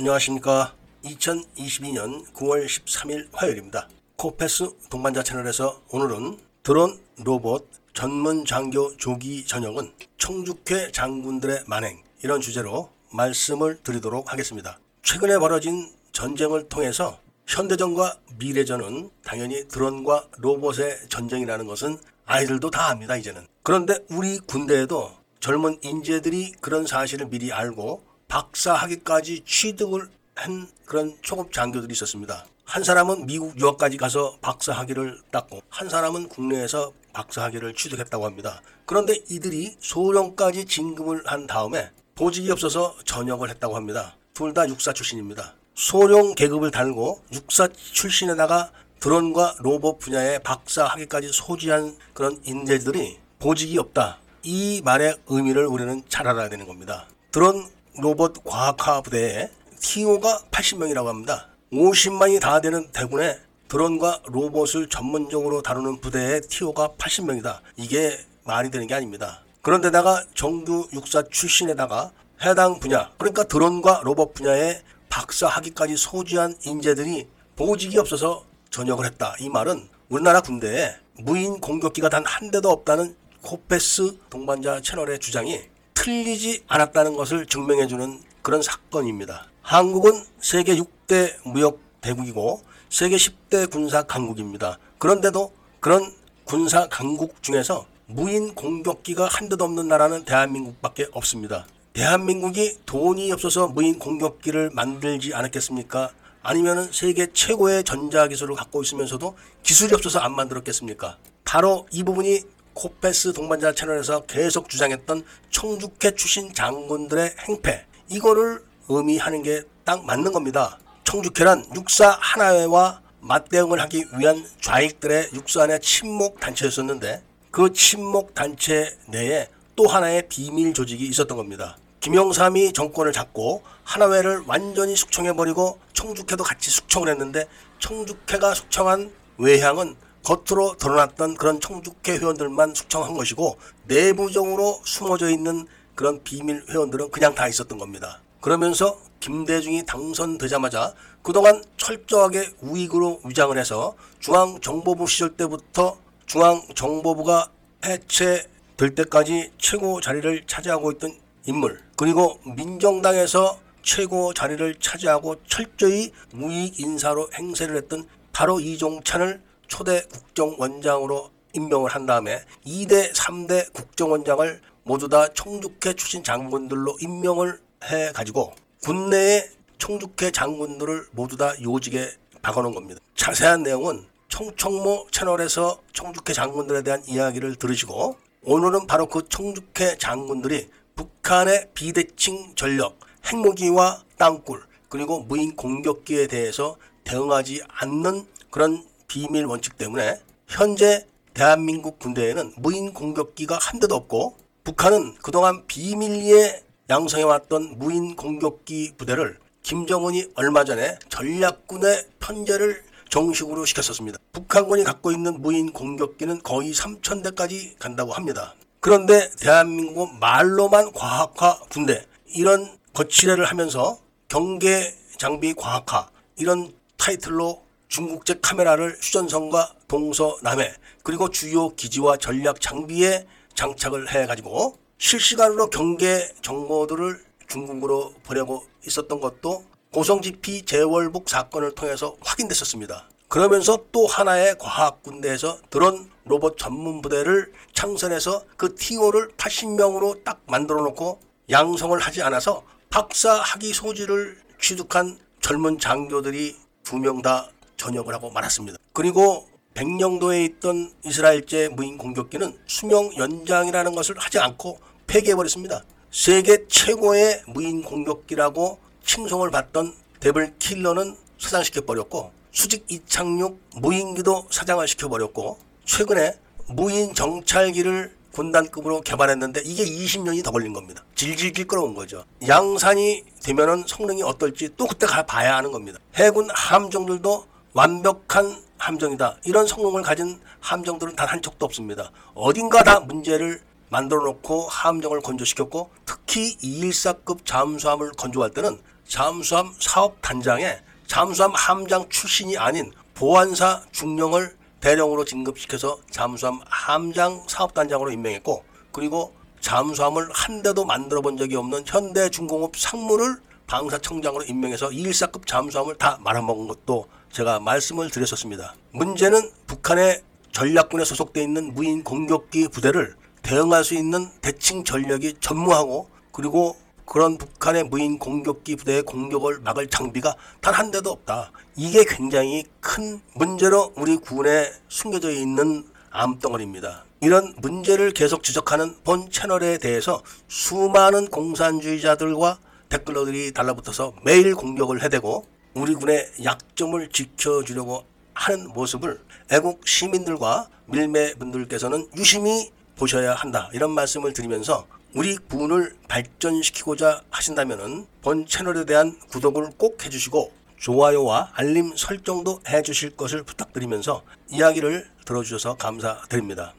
안녕하십니까. 2022년 9월 13일 화요일입니다. 코페스 동반자 채널에서 오늘은 드론 로봇 전문 장교 조기 전역은 청주회 장군들의 만행 이런 주제로 말씀을 드리도록 하겠습니다. 최근에 벌어진 전쟁을 통해서 현대전과 미래전은 당연히 드론과 로봇의 전쟁이라는 것은 아이들도 다 압니다, 이제는. 그런데 우리 군대에도 젊은 인재들이 그런 사실을 미리 알고 박사학위까지 취득을 한 그런 초급 장교들이 있었습니다. 한 사람은 미국 유학까지 가서 박사학위를 땄고 한 사람은 국내에서 박사학위를 취득했다고 합니다. 그런데 이들이 소령까지 진급을 한 다음에 보직이 없어서 전역을 했다고 합니다. 둘 다 육사 출신입니다. 소령 계급을 달고 육사 출신에다가 드론과 로봇 분야의 박사 학위까지 소지한 그런 인재들이 보직이 없다. 이 말의 의미를 우리는 잘 알아야 되는 겁니다. 드론 로봇 과학화 부대에 TO가 80명이라고 합니다. 50만이 다 되는 대군에 드론과 로봇을 전문적으로 다루는 부대의 TO가 80명이다. 이게 말이 되는 게 아닙니다. 그런데다가 정규 육사 출신에다가 해당 분야, 그러니까 드론과 로봇 분야의 박사 학위까지 소지한 인재들이 보직이 없어서 전역을 했다. 이 말은 우리나라 군대에 무인 공격기가 단 한 대도 없다는 코페스 동반자 채널의 주장이 틀리지 않았다는 것을 증명해주는 그런 사건입니다. 한국은 세계 6대 무역 대국이고 세계 10대 군사 강국입니다. 그런데도 그런 군사 강국 중에서 무인 공격기가 한 대도 없는 나라는 대한민국밖에 없습니다. 대한민국이 돈이 없어서 무인 공격기를 만들지 않았겠습니까? 아니면은 세계 최고의 전자 기술을 갖고 있으면서도 기술이 없어서 안 만들었겠습니까? 바로 이 부분이 코페스 동반자 채널에서 계속 주장했던 청주회 출신 장군들의 행패 이거를 의미하는 게 딱 맞는 겁니다. 청주회란 육사 하나회와 맞대응을 하기 위한 좌익들의 육산의 친목 단체였었는데 그 친목 단체 내에 또 하나의 비밀 조직이 있었던 겁니다. 김영삼이 정권을 잡고 하나회를 완전히 숙청해버리고 청주회도 같이 숙청을 했는데 청주회가 숙청한 외향은 겉으로 드러났던 그런 청주회 회원들만 숙청한 것이고 내부적으로 숨어져 있는 그런 비밀 회원들은 그냥 다 있었던 겁니다. 그러면서 김대중이 당선되자마자 그동안 철저하게 우익으로 위장을 해서 중앙정보부 시절 때부터 중앙정보부가 해체될 때까지 최고 자리를 차지하고 있던 인물 그리고 민정당에서 최고 자리를 차지하고 철저히 우익 인사로 행세를 했던 바로 이종찬을 초대 국정원장으로 임명을 한 다음에 2대, 3대 국정원장을 모두 다 청주회 출신 장군들로 임명을 해 가지고 군내의 청주회 장군들을 모두 다 요직에 박아놓은 겁니다. 자세한 내용은 청청모 채널에서 청주회 장군들에 대한 이야기를 들으시고 오늘은 바로 그 청주회 장군들이 북한의 비대칭 전력, 핵무기와 땅굴, 그리고 무인 공격기에 대해서 대응하지 않는 그런 비밀 원칙 때문에 현재 대한민국 군대에는 무인 공격기가 한 대도 없고 북한은 그동안 비밀리에 양성해왔던 무인 공격기 부대를 김정은이 얼마 전에 전략군의 편제를 정식으로 시켰었습니다. 북한군이 갖고 있는 무인 공격기는 거의 3,000대까지 간다고 합니다. 그런데 대한민국은 말로만 과학화 군대 이런 거치례를 하면서 경계 장비 과학화 이런 타이틀로 중국제 카메라를 휴전선과 동서남해 그리고 주요 기지와 전략 장비에 장착을 해가지고 실시간으로 경계 정보들을 중국으로 보내고 있었던 것도 고성지피 재월북 사건을 통해서 확인됐었습니다. 그러면서 또 하나의 과학군대에서 드론 로봇 전문 부대를 창설해서 그 TO를 80명으로 딱 만들어 놓고 양성을 하지 않아서 박사 학위 소지를 취득한 젊은 장교들이 두 명 다 전역을 하고 말았습니다. 그리고 백령도에 있던 이스라엘제 무인 공격기는 수명 연장이라는 것을 하지 않고 폐기해버렸습니다. 세계 최고의 무인 공격기라고 칭송을 받던 데블 킬러는 사장시켜버렸고 수직 이착륙 무인기도 사장을 시켜버렸고 최근에 무인 정찰기를 군단급으로 개발했는데 이게 20년이 더 걸린 겁니다. 질질질 끌어온 거죠. 양산이 되면은 성능이 어떨지 또 그때 가 봐야 하는 겁니다. 해군 함정들도 완벽한 함정이다. 이런 성능을 가진 함정들은 단 한 척도 없습니다. 어딘가 다 문제를 만들어 놓고 함정을 건조시켰고 특히 214급 잠수함을 건조할 때는 잠수함 사업 단장에 잠수함 함장 출신이 아닌 보안사 중령을 대령으로 진급시켜서 잠수함 함장 사업단장으로 임명했고 그리고 잠수함을 한 대도 만들어 본 적이 없는 현대중공업 상무를 방사청장으로 임명해서 214급 잠수함을 다 말아먹은 것도 제가 말씀을 드렸었습니다. 문제는 북한의 전략군에 소속돼 있는 무인 공격기 부대를 대응할 수 있는 대칭 전력이 전무하고 그리고 그런 북한의 무인 공격기 부대의 공격을 막을 장비가 단 한 대도 없다. 이게 굉장히 큰 문제로 우리 군에 숨겨져 있는 암덩어리입니다. 이런 문제를 계속 지적하는 본 채널에 대해서 수많은 공산주의자들과 댓글러들이 달라붙어서 매일 공격을 해대고 우리 군의 약점을 지켜주려고 하는 모습을 애국 시민들과 밀매분들께서는 유심히 보셔야 한다. 이런 말씀을 드리면서 우리 군을 발전시키고자 하신다면 본 채널에 대한 구독을 꼭 해주시고 좋아요와 알림 설정도 해주실 것을 부탁드리면서 이야기를 들어주셔서 감사드립니다.